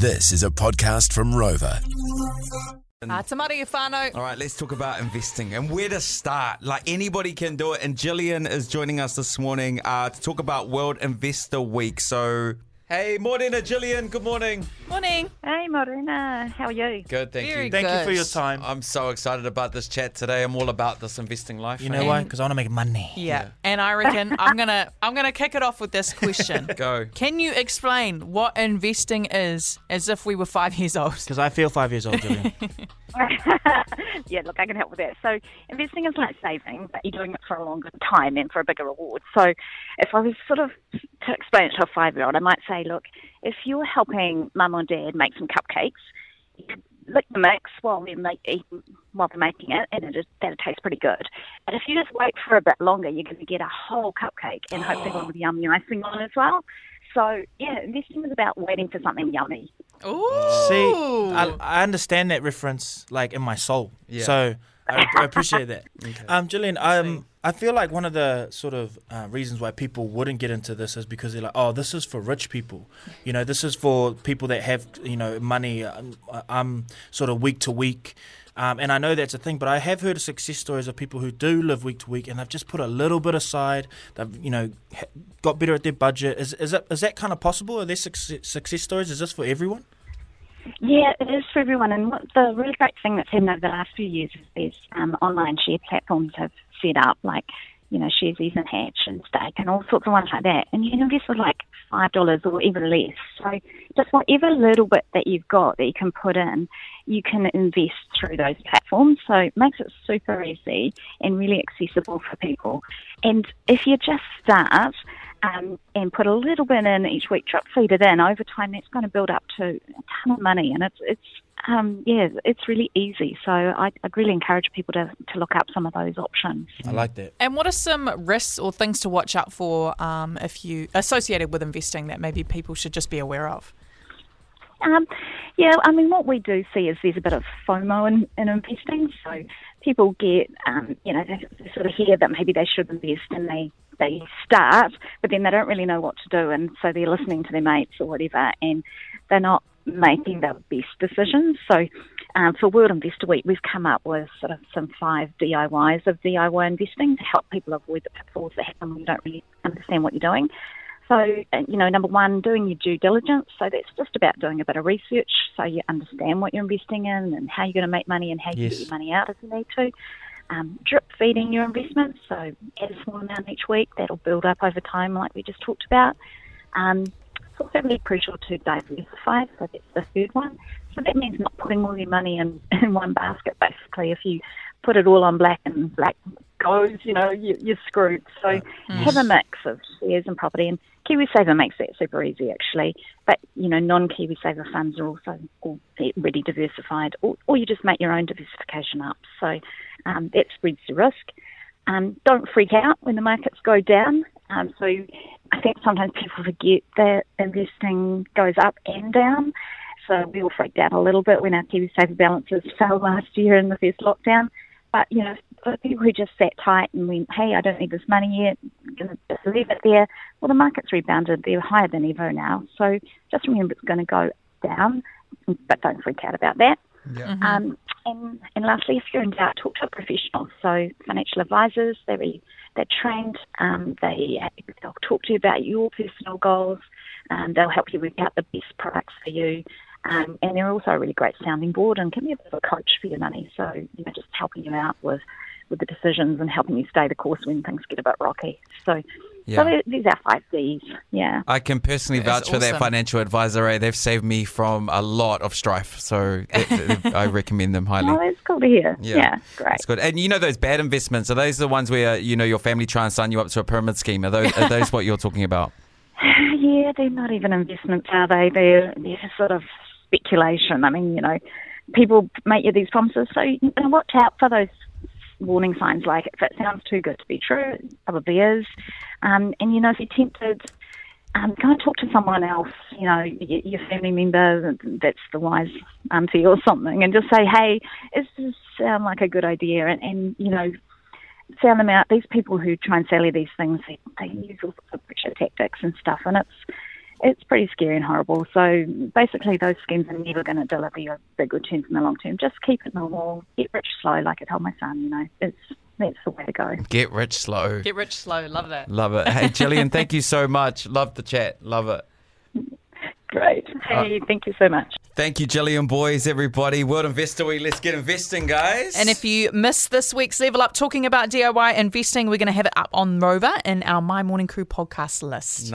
This is a podcast from Rova. Uh, Te Mari All right, let's talk about investing and where to start. Like anybody can do it. And Gillian is joining us this morning uh, to talk about World Investor Week. So, hey, Morena, Gillian, good morning. Morning. Hey, Morena. How are you? Good, thank Very you. good. Thank you for your time. I'm so excited about this chat today. I'm all about this investing life. You know why? Because I want to make money. Yeah. And I reckon I'm gonna I'm gonna kick it off with this question. Go. Can you explain what investing is as if we were five years old? Because I feel five years old, Julian. yeah, look, I can help with that. So, investing is like saving, but you're doing it for a longer time and for a bigger reward. So, if I was sort of to explain it to a five year old, I might say, look, if you're helping mum or dad make some cupcakes, you could lick the mix while they're, make, while they're making it, and it, that'll taste pretty good. And if you just wait for a bit longer, you're going to get a whole cupcake and hopefully one with yummy icing on as well. So, yeah, investing is about waiting for something yummy. Ooh. See, I, I understand that reference like in my soul. Yeah. So I, I appreciate that. Um, Julian, um, I feel like one of the sort of uh, reasons why people wouldn't get into this is because they're like, oh, this is for rich people. You know, this is for people that have you know money. Um, um sort of week to week. Um, and I know that's a thing, but I have heard success stories of people who do live week to week, and they've just put a little bit aside. They've, you know, got better at their budget. Is is that is that kind of possible? Are there success, success stories? Is this for everyone? Yeah, it is for everyone. And what the really great thing that's happened over the last few years is these um, online share platforms have set up, like, you know, Sharesies and Hatch and Stake and all sorts of ones like that. And you can invest with like $5 or even less. So just whatever little bit that you've got that you can put in, you can invest through those platforms. So it makes it super easy and really accessible for people. And if you just start, um, and put a little bit in each week, drip feed it in. Over time, that's going to build up to a ton of money, and it's it's um, yeah, it's really easy. So I, I'd really encourage people to to look up some of those options. I like that. And what are some risks or things to watch out for um, if you associated with investing that maybe people should just be aware of? Um, yeah, I mean, what we do see is there's a bit of FOMO in, in investing. So people get, um, you know, they, they sort of hear that maybe they should invest and they, they start, but then they don't really know what to do. And so they're listening to their mates or whatever, and they're not making the best decisions. So um, for World Investor Week, we've come up with sort of some five DIYs of DIY investing to help people avoid the pitfalls that happen when you don't really understand what you're doing. So, uh, you know, number one, doing your due diligence. So that's just about doing a bit of research so you understand what you're investing in and how you're going to make money and how you Yes. get your money out if you need to. Um, drip feeding your investments. So add a small amount each week. That'll build up over time, like we just talked about. Um, it's also really crucial to diversify. So that's the third one. So that means not putting all your money in, in one basket, basically. If you put it all on black and black goes, you know, you, you're screwed. So have a mix of shares and property. And KiwiSaver makes that super easy, actually. But, you know, non KiwiSaver funds are also already diversified, or, or you just make your own diversification up. So um, that spreads the risk. Um, don't freak out when the markets go down. Um, so I think sometimes people forget that investing goes up and down. So we all freaked out a little bit when our KiwiSaver balances fell last year in the first lockdown. But, you know, for people who just sat tight and went, hey, I don't need this money yet, I'm going to just leave it there, well, the market's rebounded. They're higher than ever now. So just remember it's going to go down, but don't freak out about that. Um, and, and lastly, if you're in doubt, talk to a professional. So financial advisors, they're really, they're trained. Um, they they'll talk to you about your personal goals. Um, they'll help you work out the best products for you. Um, and they're also a really great sounding board and can be a bit of a coach for your money. So you know, just helping you out with with the decisions and helping you stay the course when things get a bit rocky. So, Yeah. so these are five Ds. Yeah. I can personally That's vouch for that financial advisor. Eh? They've saved me from a lot of strife, so th- th- I recommend them highly. Oh, that's cool to hear. Yeah. Yeah, great. That's good. And you know those bad investments? Are those the ones where you know your family try and sign you up to a pyramid scheme? Are those, are those what you're talking about? Yeah, they're not even investments, are they? They're, they're just sort of speculation. I mean, you know, people make you these promises, so you know, watch out for those warning signs. Like if it sounds too good to be true, it probably is. Um, and you know, if you're tempted, um, go and talk to someone else. You know, your family member that's the wise auntie or something, and just say, "Hey, does this sound like a good idea?" And, and you know, sound them out. These people who try and sell you these things, they, they use all sorts of pressure tactics and stuff, and it's it's pretty scary and horrible. So basically, those schemes are never going to deliver you big returns in the long term. Just keep it normal, get rich slow, like I told my son. You know, it's that's the way to go. Get rich slow. Get rich slow. Love that. Love it. Hey, Gillian, thank you so much. Love the chat. Love it. Great. Uh, hey, thank you so much. Thank you, Gillian Boyes, everybody. World Investor Week. Let's get investing, guys. And if you missed this week's Level Up talking about DIY investing, we're going to have it up on Rova in our Mai Morning Crew podcast list.